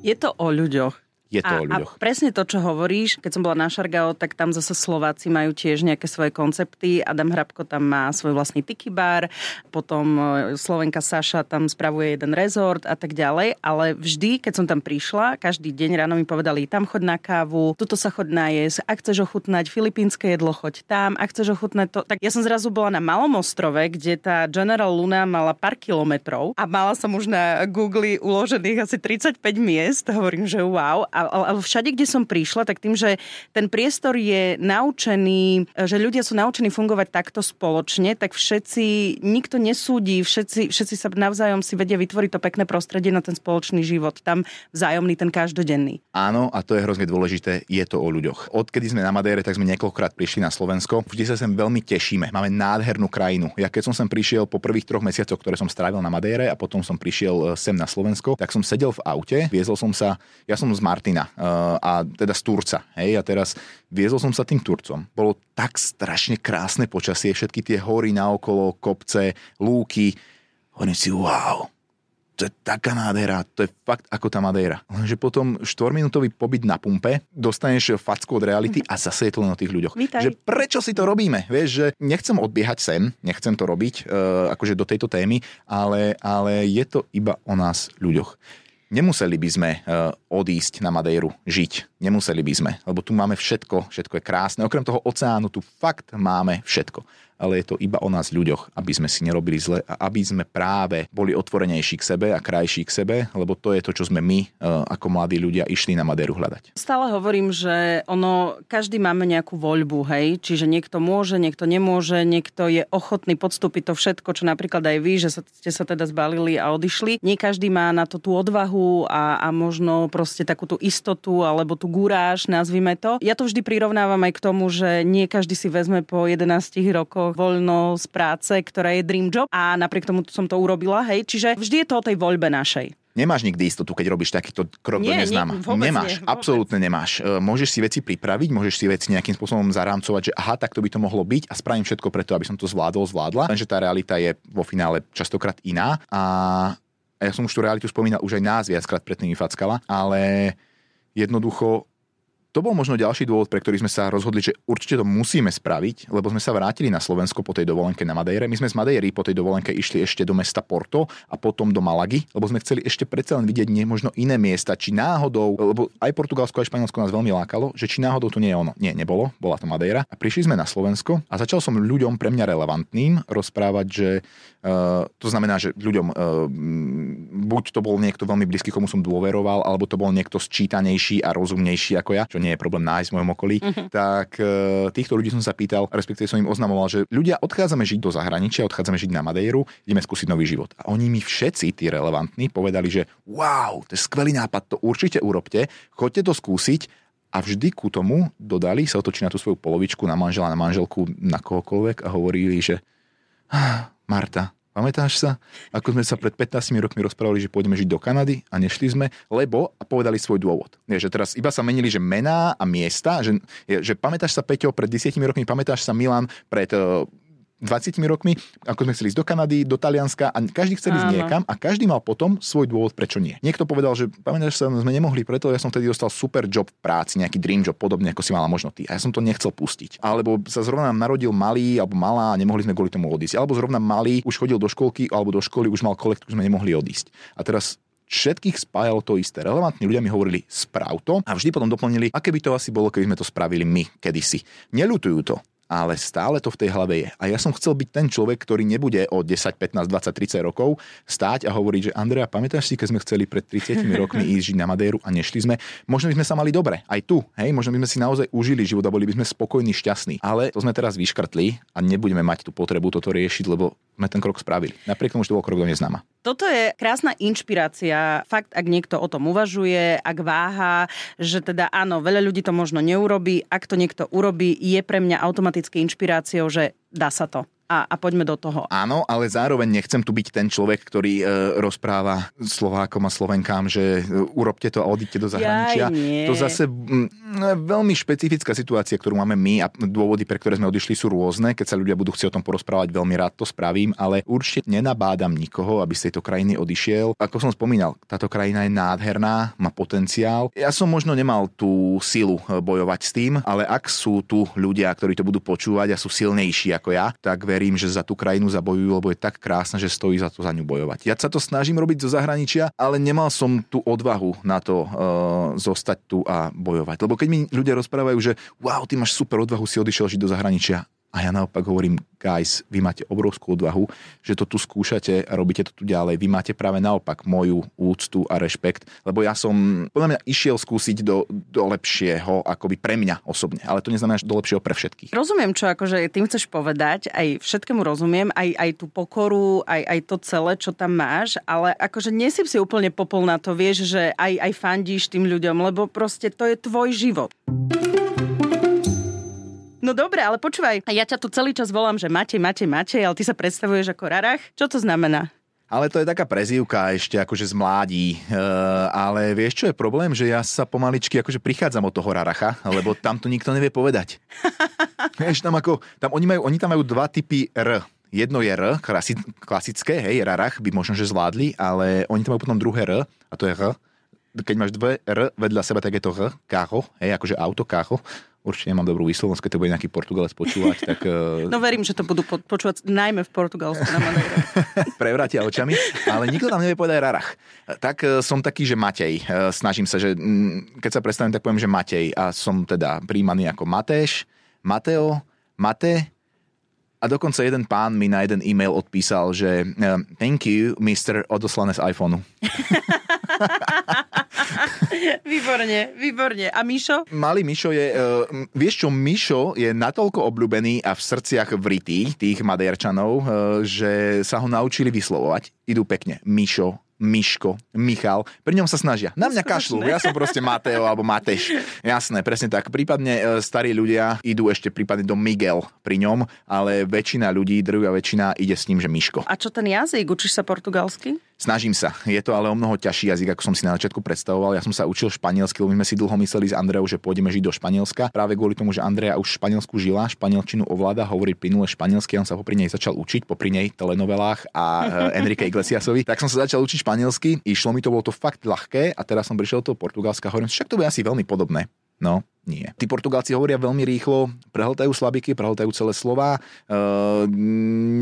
Je to o ľuďoch. Je to a, o ľuďoch. A presne to, čo hovoríš, keď som bola na Šargao, tak tam zase Slováci majú tiež nejaké svoje koncepty. Adam Hrabko tam má svoj vlastný tiki bar, potom e, Slovenka Saša tam spravuje jeden rezort a tak ďalej. Ale vždy, keď som tam prišla, každý deň ráno mi povedali, tam chod na kávu, tuto sa chod na jesť, ak chceš ochutnať filipínske jedlo, choď tam, ak chceš ochutnať to. Tak ja som zrazu bola na malom ostrove, kde tá General Luna mala pár kilometrov a mala som už na Google uložených asi 35 miest. Hovorím, že wow. A ale všade, kde som prišla, tak tým, že ten priestor je naučený, že ľudia sú naučení fungovať takto spoločne, tak všetci, nikto nesúdi, všetci, všetci sa navzájom si vedia vytvoriť to pekné prostredie na ten spoločný život. Tam vzájomný, ten každodenný. Áno, a to je hrozne dôležité, je to o ľuďoch. Odkedy sme na Madére, tak sme niekoľkokrát prišli na Slovensko. Vždy sa sem veľmi tešíme. Máme nádhernú krajinu. Ja keď som sem prišiel po prvých troch mesiacoch, ktoré som strávil na Madére a potom som prišiel e, sem na Slovensko, tak som sedel v aute, viezol som sa, ja som z Marty Martina uh, a teda z Turca. Hej, a teraz viezol som sa tým Turcom. Bolo tak strašne krásne počasie, všetky tie hory naokolo, kopce, lúky. Hovorím si, wow, to je taká nádhera, to je fakt ako tá Madeira. Lenže potom 4-minútový pobyt na pumpe, dostaneš facku od reality a zase je to len o tých ľuďoch. Vítaj. Že prečo si to robíme? Vieš, že nechcem odbiehať sem, nechcem to robiť uh, akože do tejto témy, ale, ale je to iba o nás ľuďoch. Nemuseli by sme uh, odísť na Madejru žiť Nemuseli by sme, lebo tu máme všetko, všetko je krásne. Okrem toho oceánu tu fakt máme všetko ale je to iba o nás ľuďoch, aby sme si nerobili zle a aby sme práve boli otvorenejší k sebe a krajší k sebe, lebo to je to, čo sme my e, ako mladí ľudia išli na Madéru hľadať. Stále hovorím, že ono, každý máme nejakú voľbu, hej, čiže niekto môže, niekto nemôže, niekto je ochotný podstúpiť to všetko, čo napríklad aj vy, že ste sa teda zbalili a odišli. Nie každý má na to tú odvahu a, a možno proste takú tú istotu alebo tú gúráž, nazvime to. Ja to vždy prirovnávam aj k tomu, že nie každý si vezme po 11 rokoch voľno z práce, ktorá je dream job a napriek tomu som to urobila, hej. Čiže vždy je to o tej voľbe našej. Nemáš nikdy istotu, keď robíš takýto krok nie, do neznáma. Nie, nemáš, nie, absolútne nemáš. E, môžeš si veci pripraviť, môžeš si veci nejakým spôsobom zarámcovať, že aha, tak to by to mohlo byť a spravím všetko preto, aby som to zvládol, zvládla. Lenže tá realita je vo finále častokrát iná a ja som už tú realitu spomínal, už aj nás viackrát predtým vyfackala, ale jednoducho to bol možno ďalší dôvod, pre ktorý sme sa rozhodli, že určite to musíme spraviť, lebo sme sa vrátili na Slovensko po tej dovolenke na Madejre. My sme z Madejry po tej dovolenke išli ešte do mesta Porto a potom do Malagy, lebo sme chceli ešte predsa len vidieť nie, možno iné miesta, či náhodou, lebo aj Portugalsko, aj Španielsko nás veľmi lákalo, že či náhodou to nie je ono. Nie, nebolo, bola to Madeira. A prišli sme na Slovensko a začal som ľuďom pre mňa relevantným rozprávať, že to znamená, že ľuďom uh, buď to bol niekto veľmi blízky, komu som dôveroval, alebo to bol niekto sčítanejší a rozumnejší ako ja, čo nie je problém nájsť v mojom okolí, uh-huh. tak e, týchto ľudí som sa pýtal, respektíve som im oznamoval, že ľudia odchádzame žiť do zahraničia, odchádzame žiť na Madejru, ideme skúsiť nový život. A oni mi všetci, tí relevantní, povedali, že wow, to je skvelý nápad, to určite urobte, choďte to skúsiť a vždy ku tomu dodali, sa otočí na tú svoju polovičku, na manžela, na manželku, na kohokoľvek a hovorili, že Marta, Pamätáš sa, ako sme sa pred 15 rokmi rozprávali, že pôjdeme žiť do Kanady a nešli sme, lebo a povedali svoj dôvod. Je, že teraz iba sa menili, že mená a miesta, že, je, že pamätáš sa Peťo pred 10 rokmi, pamätáš sa Milan pred 20 rokmi, ako sme chceli ísť do Kanady, do Talianska a každý chcel ísť niekam a každý mal potom svoj dôvod, prečo nie. Niekto povedal, že pamätáš sa, sme nemohli, preto ja som vtedy dostal super job v práci, nejaký dream job, podobne ako si mala možno ty. A ja som to nechcel pustiť. Alebo sa zrovna nám narodil malý alebo malá a nemohli sme kvôli tomu odísť. Alebo zrovna malý už chodil do školky alebo do školy, už mal kolekt, už sme nemohli odísť. A teraz všetkých spájalo to isté. Relevantní ľudia mi hovorili, správ to a vždy potom doplnili, aké by to asi bolo, keby sme to spravili my kedysi. Neľutujú to ale stále to v tej hlave je. A ja som chcel byť ten človek, ktorý nebude o 10, 15, 20, 30 rokov stáť a hovoriť, že Andrea, pamätáš si, keď sme chceli pred 30 rokmi ísť žiť na Madéru a nešli sme? Možno by sme sa mali dobre, aj tu, hej, možno by sme si naozaj užili život a boli by sme spokojní, šťastní. Ale to sme teraz vyškrtli a nebudeme mať tú potrebu toto riešiť, lebo sme ten krok spravili. Napriek tomu, že to bol krok do neznáma. Toto je krásna inšpirácia. Fakt, ak niekto o tom uvažuje, ak váha, že teda áno, veľa ľudí to možno neurobí, ak to niekto urobí, je pre mňa automaticky inšpiráciou, že dá sa to a, a poďme do toho. Áno, ale zároveň nechcem tu byť ten človek, ktorý e, rozpráva Slovákom a Slovenkám, že e, urobte to a odíďte do zahraničia. Jaj, nie. To zase m, veľmi špecifická situácia, ktorú máme my a dôvody, pre ktoré sme odišli, sú rôzne. Keď sa ľudia budú chcieť o tom porozprávať, veľmi rád to spravím, ale určite nenabádam nikoho, aby z tejto krajiny odišiel. Ako som spomínal, táto krajina je nádherná, má potenciál. Ja som možno nemal tú silu e, bojovať s tým, ale ak sú tu ľudia, ktorí to budú počúvať a sú silnejší ako ja, tak ver verím, že za tú krajinu zabojujú, lebo je tak krásna, že stojí za to za ňu bojovať. Ja sa to snažím robiť zo zahraničia, ale nemal som tú odvahu na to uh, zostať tu a bojovať. Lebo keď mi ľudia rozprávajú, že wow, ty máš super odvahu, si odišiel žiť do zahraničia, a ja naopak hovorím, guys, vy máte obrovskú odvahu, že to tu skúšate a robíte to tu ďalej. Vy máte práve naopak moju úctu a rešpekt, lebo ja som podľa mňa išiel skúsiť do, do lepšieho, akoby pre mňa osobne, ale to neznamená, že do lepšieho pre všetkých. Rozumiem, čo akože tým chceš povedať, aj všetkému rozumiem, aj, aj tú pokoru, aj, aj to celé, čo tam máš, ale akože nesyp si úplne popol na to, vieš, že aj, aj fandíš tým ľuďom, lebo proste to je tvoj život. No dobre, ale počúvaj, ja ťa tu celý čas volám, že Matej, Matej, Matej, ale ty sa predstavuješ ako Rarach. Čo to znamená? Ale to je taká prezývka ešte akože z mládí. E, ale vieš, čo je problém? Že ja sa pomaličky akože prichádzam od toho raracha, lebo tam to nikto nevie povedať. vieš, tam ako, tam oni, majú, oni tam majú dva typy R. Jedno je R, klasi, klasické, hej, rarach by možno, že zvládli, ale oni tam majú potom druhé R, a to je R. Keď máš dve R vedľa seba, tak je to R, kácho, hej, akože auto, kácho určite nemám dobrú výslovnosť, keď to bude nejaký Portugalec počúvať, tak... No verím, že to budú počúvať najmä v Portugalsku na Madeire. Prevrátia očami, ale nikto nám nevie povedať Rarach. Tak som taký, že Matej. Snažím sa, že mm, keď sa predstavím, tak poviem, že Matej a som teda príjmaný ako Mateš, Mateo, Mate, a dokonca jeden pán mi na jeden e-mail odpísal, že thank you, mister, odoslané z iPhoneu. výborne, výborne. A Mišo? Malý Mišo je, uh, vieš čo, Mišo je natoľko obľúbený a v srdciach vritý tých Maderčanov, uh, že sa ho naučili vyslovovať. Idú pekne. Mišo, Miško, Michal, pri ňom sa snažia. Na mňa kašľú, ja som proste Mateo alebo Mateš. Jasné, presne tak. Prípadne e, starí ľudia idú ešte prípadne do Miguel pri ňom, ale väčšina ľudí, druhá väčšina ide s ním, že Miško. A čo ten jazyk? Učíš sa portugalsky? Snažím sa. Je to ale o mnoho ťažší jazyk, ako som si na začiatku predstavoval. Ja som sa učil španielsky, lebo my sme si dlho mysleli s Andreou, že pôjdeme žiť do Španielska. Práve kvôli tomu, že Andrea už v Španielsku žila, španielčinu ovláda, hovorí plynule španielsky, on sa popri nej začal učiť, popri nej telenovelách a uh, Enrique Iglesiasovi. Tak som sa začal učiť španielsky, išlo mi to, bolo to fakt ľahké a teraz som prišiel do Portugalska, hovorím, však to bude asi veľmi podobné. No, nie. Tí Portugálci hovoria veľmi rýchlo, prehltajú slabiky, prehltajú celé slova, e,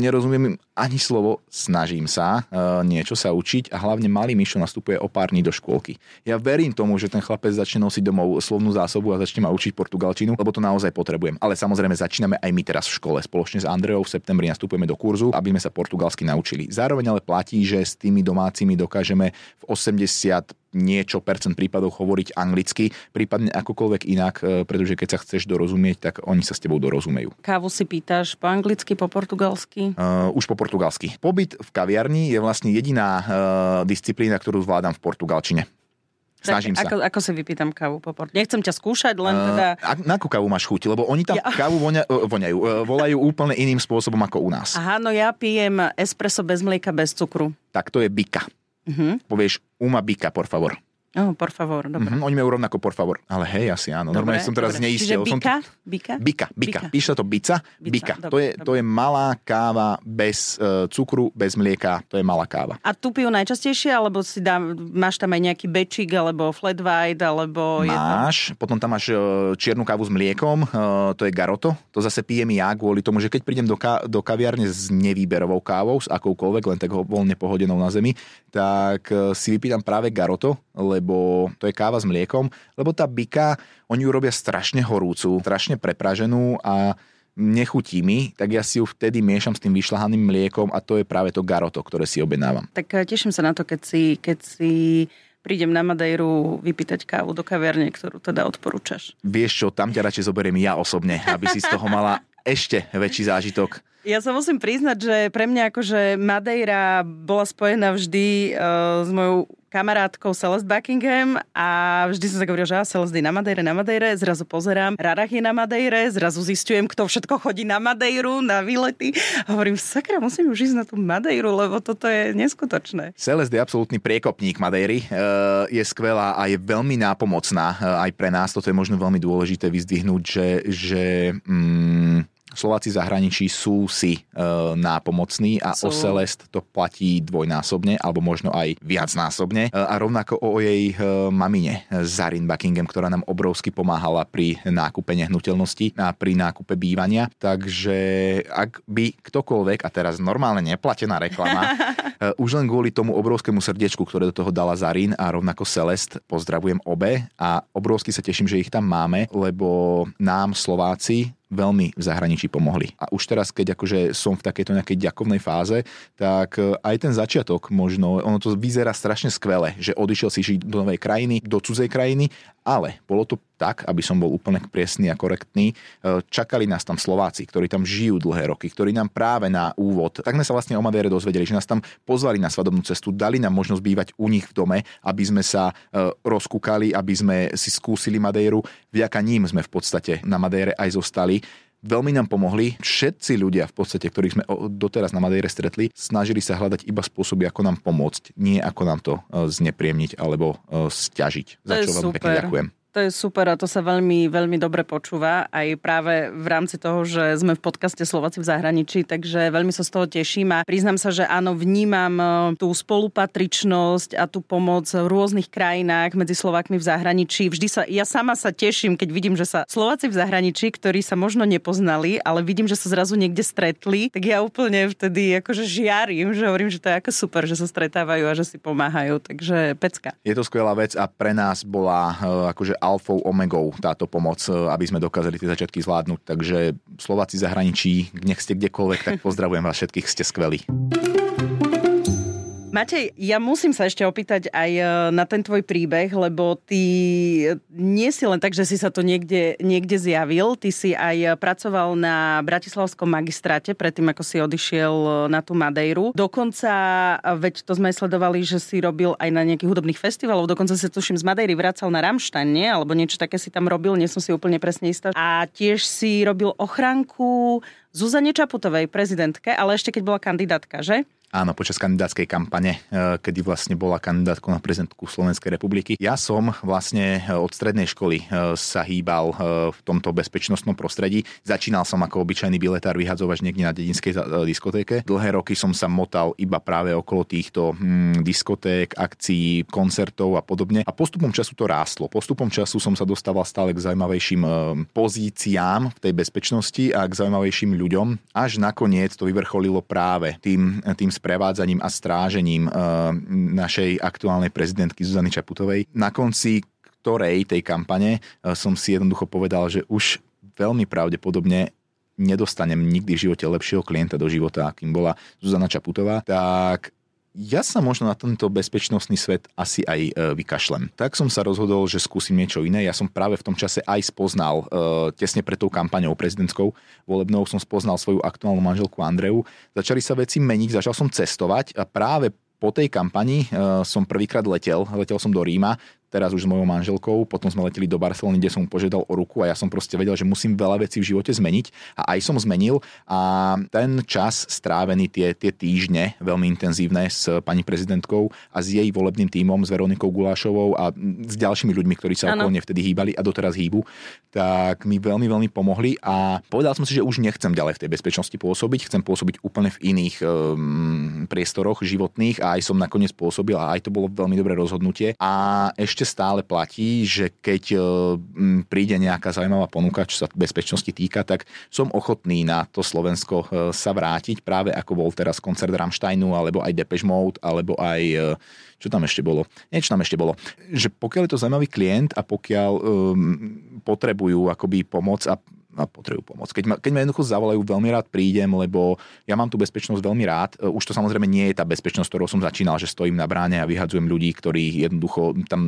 nerozumiem ani slovo, snažím sa e, niečo sa učiť a hlavne malý Mišo nastupuje o pár dní do škôlky. Ja verím tomu, že ten chlapec začne nosiť domov slovnú zásobu a začne ma učiť portugalčinu, lebo to naozaj potrebujem. Ale samozrejme začíname aj my teraz v škole. Spoločne s Andreou v septembri nastupujeme do kurzu, aby sme sa portugalsky naučili. Zároveň ale platí, že s tými domácimi dokážeme v 80 niečo percent prípadov hovoriť anglicky, prípadne akokoľvek inak, e, pretože keď sa chceš dorozumieť, tak oni sa s tebou dorozumejú. Kávu si pýtaš po anglicky, po portugalsky? Uh, už po portugalsky. Pobyt v kaviarni je vlastne jediná uh, disciplína, ktorú zvládam v portugalčine. Snažím tak, sa. Ako, ako si vypýtam kávu po port? Nechcem ťa skúšať, len teda... Uh, na akú kávu máš chuť? Lebo oni tam ja. kávu vonia, voňajú, uh, volajú úplne iným spôsobom ako u nás. Aha, no ja pijem espresso bez mlieka, bez cukru. Tak to je bika. Uh-huh. Povieš uma bika, por favor. Oh, por favor, dobre. Mm-hmm, oni majú rovnako por favor. Ale hej, asi áno. Dobre, Normálne som teraz dobre. zneistil. Čiže bika? Som... Bika? Bika, bika. Píše to bica, bika. bika. Dobre, to, je, dobre. to je malá káva bez uh, cukru, bez mlieka. To je malá káva. A tu pijú najčastejšie, alebo si dá, máš tam aj nejaký bečík, alebo flat white, alebo... Máš, to... potom tam máš uh, čiernu kávu s mliekom, uh, to je garoto. To zase pijem ja kvôli tomu, že keď prídem do, ka- do kaviarne s nevýberovou kávou, s akoukoľvek, len tak voľne pohodenou na zemi, tak uh, si vypýtam práve garoto, lebo to je káva s mliekom, lebo tá bika, oni ju robia strašne horúcu, strašne prepraženú a nechutí mi, tak ja si ju vtedy miešam s tým vyšľahaným mliekom a to je práve to garoto, ktoré si objednávam. Tak eh, teším sa na to, keď si, keď si prídem na Madejru vypýtať kávu do kaviarne, ktorú teda odporúčaš. Vieš čo, tam ťa radšej zoberiem ja osobne, aby si z toho mala ešte väčší zážitok. Ja sa musím priznať, že pre mňa akože Madeira bola spojená vždy uh, s mojou kamarátkou Celeste Buckingham a vždy som sa hovorila, že ja Celeste na Madeire, na Madeire, zrazu pozerám, Rarach je na Madeire, zrazu zistujem, kto všetko chodí na Madeiru, na výlety. A hovorím, sakra, musím už ísť na tú Madeiru, lebo toto je neskutočné. Celeste je absolútny priekopník Madeiry, uh, je skvelá a je veľmi nápomocná uh, aj pre nás. Toto je možno veľmi dôležité vyzdvihnúť, že, že mm, Slováci zahraničí sú si e, nápomocní a sú. o Celest to platí dvojnásobne alebo možno aj viacnásobne. E, a rovnako o jej e, mamine Zarin Buckingham, ktorá nám obrovsky pomáhala pri nákupe nehnuteľnosti a pri nákupe bývania. Takže ak by ktokoľvek, a teraz normálne neplatená reklama, e, už len kvôli tomu obrovskému srdiečku, ktoré do toho dala Zarin a rovnako Celest, pozdravujem obe a obrovsky sa teším, že ich tam máme, lebo nám Slováci veľmi v zahraničí pomohli. A už teraz, keď akože som v takejto nejakej ďakovnej fáze, tak e, aj ten začiatok možno, ono to vyzerá strašne skvele, že odišiel si žiť do novej krajiny, do cudzej krajiny, ale bolo to tak, aby som bol úplne presný a korektný. E, čakali nás tam Slováci, ktorí tam žijú dlhé roky, ktorí nám práve na úvod, tak sme sa vlastne o Madére dozvedeli, že nás tam pozvali na svadobnú cestu, dali nám možnosť bývať u nich v dome, aby sme sa e, rozkúkali, aby sme si skúsili Madéru. Vďaka ním sme v podstate na Madére aj zostali. Veľmi nám pomohli. Všetci ľudia v podstate, ktorých sme doteraz na Madejre stretli, snažili sa hľadať iba spôsoby, ako nám pomôcť, nie ako nám to e, znepríjemniť alebo stiažiť. Za čo veľmi pekne ďakujem. To je super a to sa veľmi, veľmi dobre počúva aj práve v rámci toho, že sme v podcaste Slováci v zahraničí, takže veľmi sa z toho teším a priznám sa, že áno, vnímam e, tú spolupatričnosť a tú pomoc v rôznych krajinách medzi Slovákmi v zahraničí. Vždy sa, ja sama sa teším, keď vidím, že sa Slováci v zahraničí, ktorí sa možno nepoznali, ale vidím, že sa zrazu niekde stretli, tak ja úplne vtedy akože žiarím, že hovorím, že to je ako super, že sa stretávajú a že si pomáhajú, takže pecka. Je to skvelá vec a pre nás bola e, akože alfou omegou táto pomoc, e, aby sme dokázali tie začiatky zvládnuť. Takže Slováci zahraničí, nech ste kdekoľvek, tak pozdravujem vás všetkých, ste skvelí. Matej, ja musím sa ešte opýtať aj e, na ten tvoj príbeh, lebo ty nie si len tak, že si sa to niekde, niekde zjavil, ty si aj pracoval na Bratislavskom magistráte predtým, ako si odišiel e, na tú Madejru. Dokonca, veď to sme sledovali, že si robil aj na nejakých hudobných festivalov, dokonca si tuším z Madejry vracal na Ramštan, nie? Alebo niečo také si tam robil, nie som si úplne presne istá. A tiež si robil ochranku Zuzane Čaputovej, prezidentke, ale ešte keď bola kandidátka, že? Áno, počas kandidátskej kampane, e, kedy vlastne bola kandidátkou na prezidentku Slovenskej republiky. Ja som vlastne e, od strednej školy e, sa hýbal v tomto bezpečnostnom prostredí. Začínal som ako obyčajný biletár vyhadzovač niekde na dedinskej diskotéke. Dlhé roky som sa motal iba práve okolo týchto hm, diskoték, akcií, koncertov a podobne. A postupom času to rástlo. Postupom času som sa dostával stále k zaujímavejším pozíciám v tej bezpečnosti a k zaujímavejším ľuďom. Až nakoniec to vyvrcholilo práve tým, tým sprevádzaním a strážením eh, našej aktuálnej prezidentky Zuzany Čaputovej. Na konci ktorej tej kampane eh, som si jednoducho povedal, že už veľmi pravdepodobne nedostanem nikdy v živote lepšieho klienta do života, akým bola Zuzana Čaputová, tak ja sa možno na tento bezpečnostný svet asi aj e, vykašlem. Tak som sa rozhodol, že skúsim niečo iné. Ja som práve v tom čase aj spoznal, e, tesne pred tou kampaňou prezidentskou volebnou, som spoznal svoju aktuálnu manželku Andreu. Začali sa veci meniť, začal som cestovať a práve po tej kampani uh, som prvýkrát letel, letel som do Ríma, teraz už s mojou manželkou, potom sme leteli do Barcelony, kde som požiadal o ruku a ja som proste vedel, že musím veľa vecí v živote zmeniť a aj som zmenil a ten čas strávený, tie, tie týždne veľmi intenzívne s pani prezidentkou a s jej volebným tímom, s Veronikou Gulášovou a s ďalšími ľuďmi, ktorí sa okolo vtedy hýbali a doteraz hýbu, tak mi veľmi, veľmi pomohli a povedal som si, že už nechcem ďalej v tej bezpečnosti pôsobiť, chcem pôsobiť úplne v iných um, priestoroch životných a aj som nakoniec pôsobil a aj to bolo veľmi dobré rozhodnutie. A ešte ešte stále platí, že keď e, príde nejaká zaujímavá ponuka, čo sa bezpečnosti týka, tak som ochotný na to Slovensko e, sa vrátiť, práve ako bol teraz koncert Rammsteinu, alebo aj Depeche Mode, alebo aj e, čo tam ešte bolo? Niečo tam ešte bolo. Že pokiaľ je to zaujímavý klient a pokiaľ um, potrebujú akoby pomoc a a potrebujú pomoc. Keď ma, keď ma jednoducho zavolajú, veľmi rád prídem, lebo ja mám tú bezpečnosť veľmi rád. E, už to samozrejme nie je tá bezpečnosť, ktorou som začínal, že stojím na bráne a vyhadzujem ľudí, ktorí jednoducho tam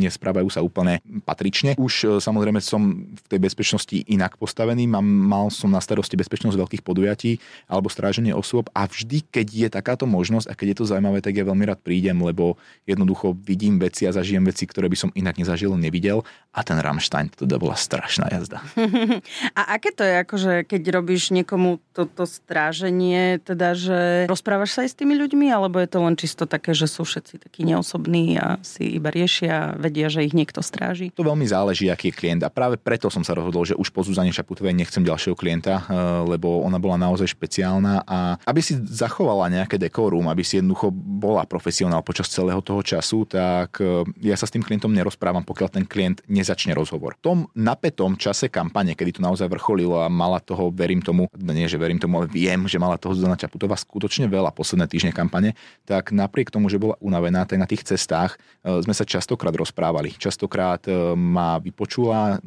nesprávajú sa úplne patrične. Už e, samozrejme som v tej bezpečnosti inak postavený, mám, mal som na starosti bezpečnosť veľkých podujatí alebo stráženie osôb a vždy, keď je takáto možnosť a keď je to zaujímavé, tak ja veľmi rád prídem, lebo jednoducho vidím veci a zažijem veci, ktoré by som inak nezažil, nevidel a ten Rammstein to teda bola strašná jazda. A aké to je, akože keď robíš niekomu toto stráženie, teda, že rozprávaš sa aj s tými ľuďmi, alebo je to len čisto také, že sú všetci takí neosobní a si iba riešia, vedia, že ich niekto stráži? To veľmi záleží, aký je klient a práve preto som sa rozhodol, že už po Zuzane Šaputovej nechcem ďalšieho klienta, eh, lebo ona bola naozaj špeciálna a aby si zachovala nejaké dekórum, aby si jednoducho bola profesionál počas celého toho času, tak eh, ja sa s tým klientom nerozprávam, pokiaľ ten klient nezačne rozhovor. V tom napätom čase kampane, kedy to naozaj vrcholilo a mala toho, verím tomu, nie že verím tomu, ale viem, že mala toho Zuzana Čaputová skutočne veľa posledné týždne kampane, tak napriek tomu, že bola unavená, tak na tých cestách e, sme sa častokrát rozprávali. Častokrát e, ma vypočula,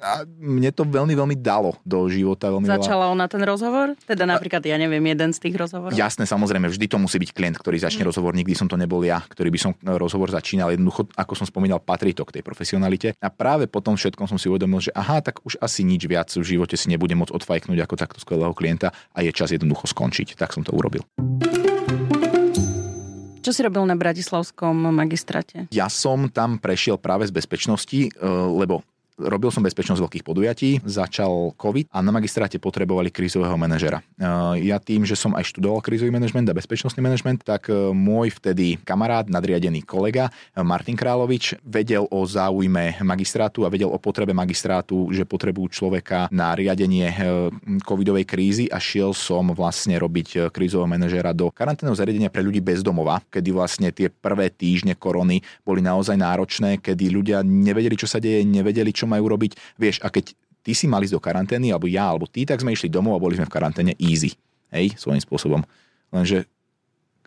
a mne to veľmi, veľmi dalo do života. Veľmi Začala veľa... ona ten rozhovor? Teda napríklad, ja neviem, jeden z tých rozhovorov? Jasné, samozrejme, vždy to musí byť klient, ktorý začne mm. rozhovor. Nikdy som to nebol ja, ktorý by som e, rozhovor začínal. Jednoducho, ako som spomínal, patrí to k tej profesionalite. A práve po tom všetkom som si uvedomil, že aha, tak už asi nič viac v živote si nebudem môcť odfajknúť ako takto skvelého klienta a je čas jednoducho skončiť. Tak som to urobil. Čo si robil na Bratislavskom magistráte? Ja som tam prešiel práve z bezpečnosti, e, lebo robil som bezpečnosť veľkých podujatí, začal COVID a na magistráte potrebovali krízového manažera. Ja tým, že som aj študoval krízový manažment a bezpečnostný manažment, tak môj vtedy kamarát, nadriadený kolega Martin Královič vedel o záujme magistrátu a vedel o potrebe magistrátu, že potrebujú človeka na riadenie covidovej krízy a šiel som vlastne robiť krízového manažera do karanténneho zariadenia pre ľudí bez domova, kedy vlastne tie prvé týždne korony boli naozaj náročné, kedy ľudia nevedeli, čo sa deje, nevedeli, čo majú robiť. Vieš, a keď ty si mali ísť do karantény, alebo ja, alebo ty, tak sme išli domov a boli sme v karanténe easy. Hej, svojím spôsobom. Lenže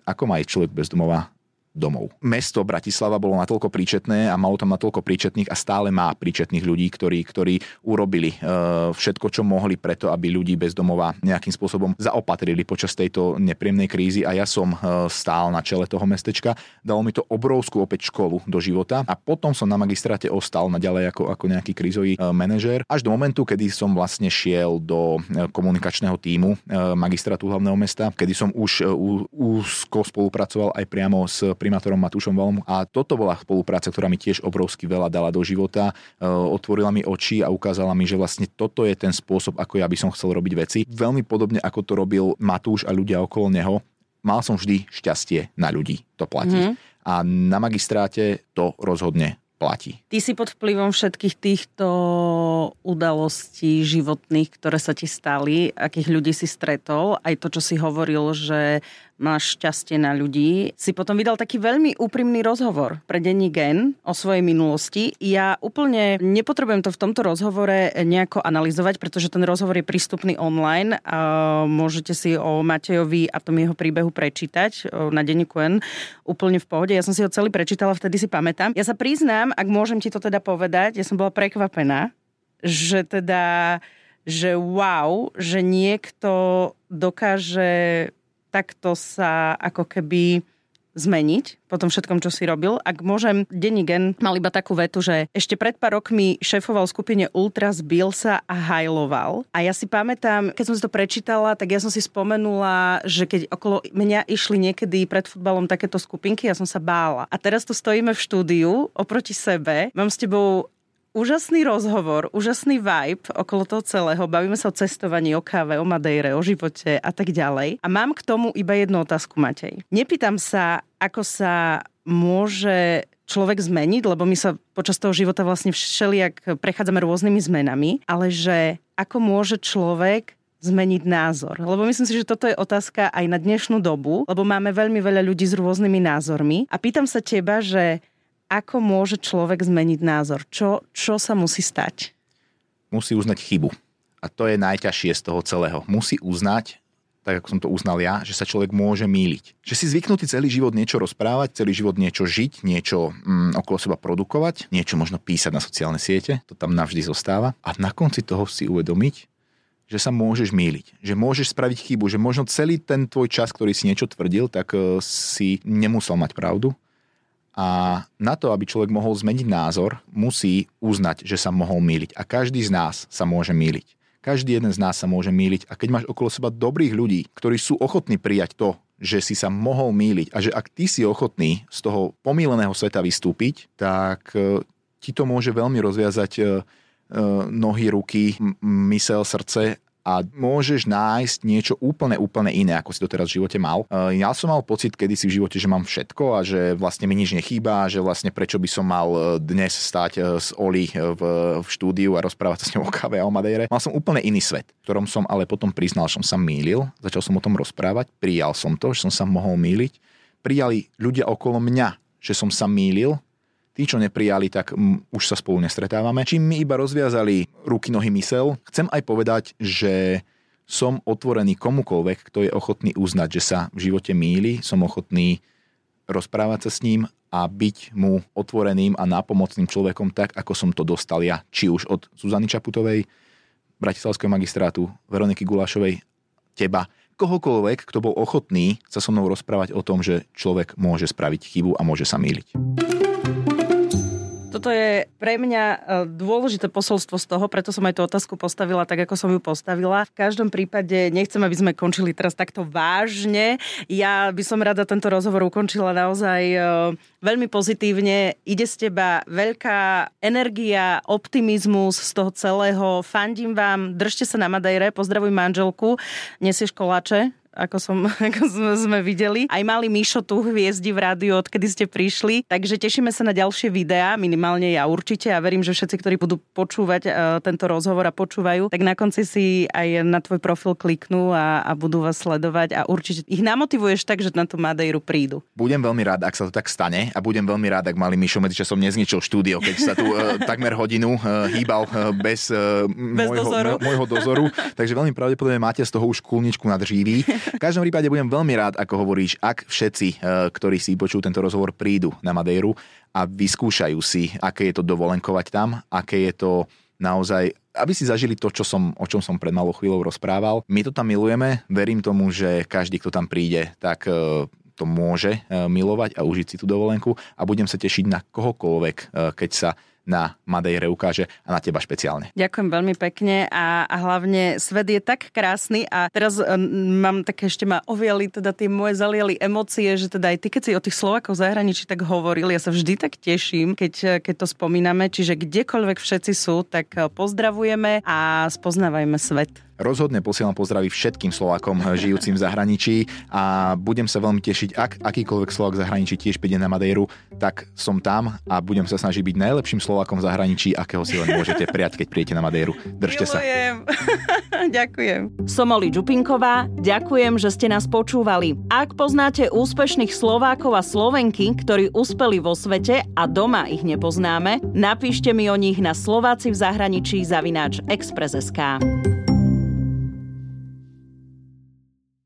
ako má ísť človek bez domova domov. Mesto Bratislava bolo natoľko príčetné a malo tam natoľko príčetných a stále má príčetných ľudí, ktorí, ktorí urobili uh, všetko, čo mohli preto, aby ľudí bez domova nejakým spôsobom zaopatrili počas tejto nepríjemnej krízy a ja som uh, stál na čele toho mestečka. Dalo mi to obrovskú opäť školu do života a potom som na magistráte ostal naďalej ako, ako nejaký krízový uh, manažér až do momentu, kedy som vlastne šiel do komunikačného týmu magistrátu hlavného mesta, kedy som už úzko spolupracoval aj priamo s primátorom Matúšom Valom a toto bola spolupráca, ktorá mi tiež obrovsky veľa dala do života, e, otvorila mi oči a ukázala mi, že vlastne toto je ten spôsob, ako ja by som chcel robiť veci. Veľmi podobne ako to robil Matúš a ľudia okolo neho, mal som vždy šťastie na ľudí, to platí. Mm-hmm. A na magistráte to rozhodne platí. Ty si pod vplyvom všetkých týchto udalostí životných, ktoré sa ti stali, akých ľudí si stretol, aj to, čo si hovoril, že máš šťastie na ľudí, si potom vydal taký veľmi úprimný rozhovor pre denní gen o svojej minulosti. Ja úplne nepotrebujem to v tomto rozhovore nejako analyzovať, pretože ten rozhovor je prístupný online a môžete si o Matejovi a tom jeho príbehu prečítať na denníku N úplne v pohode. Ja som si ho celý prečítala, vtedy si pamätám. Ja sa priznám, ak môžem ti to teda povedať, ja som bola prekvapená, že teda že wow, že niekto dokáže takto sa ako keby zmeniť po tom všetkom, čo si robil. Ak môžem, Denny Gen mal iba takú vetu, že ešte pred pár rokmi šéfoval skupine Ultras, bil sa a hajloval. A ja si pamätám, keď som si to prečítala, tak ja som si spomenula, že keď okolo mňa išli niekedy pred futbalom takéto skupinky, ja som sa bála. A teraz tu stojíme v štúdiu oproti sebe, mám s tebou úžasný rozhovor, úžasný vibe okolo toho celého. Bavíme sa o cestovaní, o káve, o Madejre, o živote a tak ďalej. A mám k tomu iba jednu otázku, Matej. Nepýtam sa, ako sa môže človek zmeniť, lebo my sa počas toho života vlastne všelijak prechádzame rôznymi zmenami, ale že ako môže človek zmeniť názor? Lebo myslím si, že toto je otázka aj na dnešnú dobu, lebo máme veľmi veľa ľudí s rôznymi názormi. A pýtam sa teba, že ako môže človek zmeniť názor? Čo, čo sa musí stať? Musí uznať chybu. A to je najťažšie z toho celého. Musí uznať, tak ako som to uznal ja, že sa človek môže míliť. Že si zvyknutý celý život niečo rozprávať, celý život niečo žiť, niečo mm, okolo seba produkovať, niečo možno písať na sociálne siete, to tam navždy zostáva. A na konci toho si uvedomiť, že sa môžeš míliť, že môžeš spraviť chybu, že možno celý ten tvoj čas, ktorý si niečo tvrdil, tak eh, si nemusel mať pravdu, a na to, aby človek mohol zmeniť názor, musí uznať, že sa mohol míliť. A každý z nás sa môže míliť. Každý jeden z nás sa môže míliť. A keď máš okolo seba dobrých ľudí, ktorí sú ochotní prijať to, že si sa mohol míliť a že ak ty si ochotný z toho pomíleného sveta vystúpiť, tak e, ti to môže veľmi rozviazať e, e, nohy, ruky, mysel, srdce a môžeš nájsť niečo úplne, úplne iné, ako si to teraz v živote mal. E, ja som mal pocit kedysi v živote, že mám všetko a že vlastne mi nič nechýba, že vlastne prečo by som mal e, dnes stať e, s Oli v, v štúdiu a rozprávať sa s ňou o kave a o Madeire. Mal som úplne iný svet, v ktorom som ale potom priznal, že som sa mýlil, začal som o tom rozprávať, prijal som to, že som sa mohol mýliť, prijali ľudia okolo mňa, že som sa mýlil Tí, čo neprijali, tak m, už sa spolu nestretávame. Čím mi iba rozviazali ruky, nohy, mysel, chcem aj povedať, že som otvorený komukoľvek, kto je ochotný uznať, že sa v živote míli, som ochotný rozprávať sa s ním a byť mu otvoreným a nápomocným človekom tak, ako som to dostal ja. Či už od Zuzany Čaputovej, Bratislavského magistrátu, Veroniky Gulášovej, teba, kohokoľvek, kto bol ochotný sa so mnou rozprávať o tom, že človek môže spraviť chybu a môže sa míliť. Toto je pre mňa e, dôležité posolstvo z toho, preto som aj tú otázku postavila tak, ako som ju postavila. V každom prípade nechcem, aby sme končili teraz takto vážne. Ja by som rada tento rozhovor ukončila naozaj e, veľmi pozitívne. Ide z teba veľká energia, optimizmus z toho celého. Fandím vám, držte sa na Madejre, pozdravuj manželku, nesieš koláče ako, som, ako sme, videli. Aj mali Mišo tu hviezdi v rádiu, odkedy ste prišli. Takže tešíme sa na ďalšie videá, minimálne ja určite a verím, že všetci, ktorí budú počúvať uh, tento rozhovor a počúvajú, tak na konci si aj na tvoj profil kliknú a, a budú vás sledovať a určite ich namotivuješ tak, že na tú Madejru prídu. Budem veľmi rád, ak sa to tak stane a budem veľmi rád, ak mali Mišo medzičasom nezničil štúdio, keď sa tu uh, takmer hodinu uh, hýbal uh, bez, uh, bez môjho, dozoru. môjho dozoru. Takže veľmi pravdepodobne máte z toho už kulničku nad žívý. V každom prípade budem veľmi rád, ako hovoríš, ak všetci, eh, ktorí si počujú tento rozhovor, prídu na Madejru a vyskúšajú si, aké je to dovolenkovať tam, aké je to naozaj aby si zažili to, čo som, o čom som pred malou chvíľou rozprával. My to tam milujeme, verím tomu, že každý, kto tam príde, tak eh, to môže eh, milovať a užiť si tú dovolenku a budem sa tešiť na kohokoľvek, keď sa na Madejre ukáže a na teba špeciálne. Ďakujem veľmi pekne a, a hlavne svet je tak krásny a teraz um, mám také ešte ma oviali teda tie moje zaliali emócie, že teda aj ty, keď si o tých Slovakoch zahraničí tak hovoril, ja sa vždy tak teším, keď, keď to spomíname, čiže kdekoľvek všetci sú, tak pozdravujeme a spoznávajme svet. Rozhodne posielam pozdravy všetkým Slovakom žijúcim v zahraničí a budem sa veľmi tešiť, ak akýkoľvek Slovak v zahraničí tiež príde na Madejru, tak som tam a budem sa snažiť byť najlepším Slovakom v zahraničí, akého si len môžete prijať, keď príjete na Madejru. Držte Milujem. sa. ďakujem. Som Oli Čupinková, ďakujem, že ste nás počúvali. Ak poznáte úspešných Slovákov a Slovenky, ktorí uspeli vo svete a doma ich nepoznáme, napíšte mi o nich na Slováci v zahraničí zavináč Express.sk.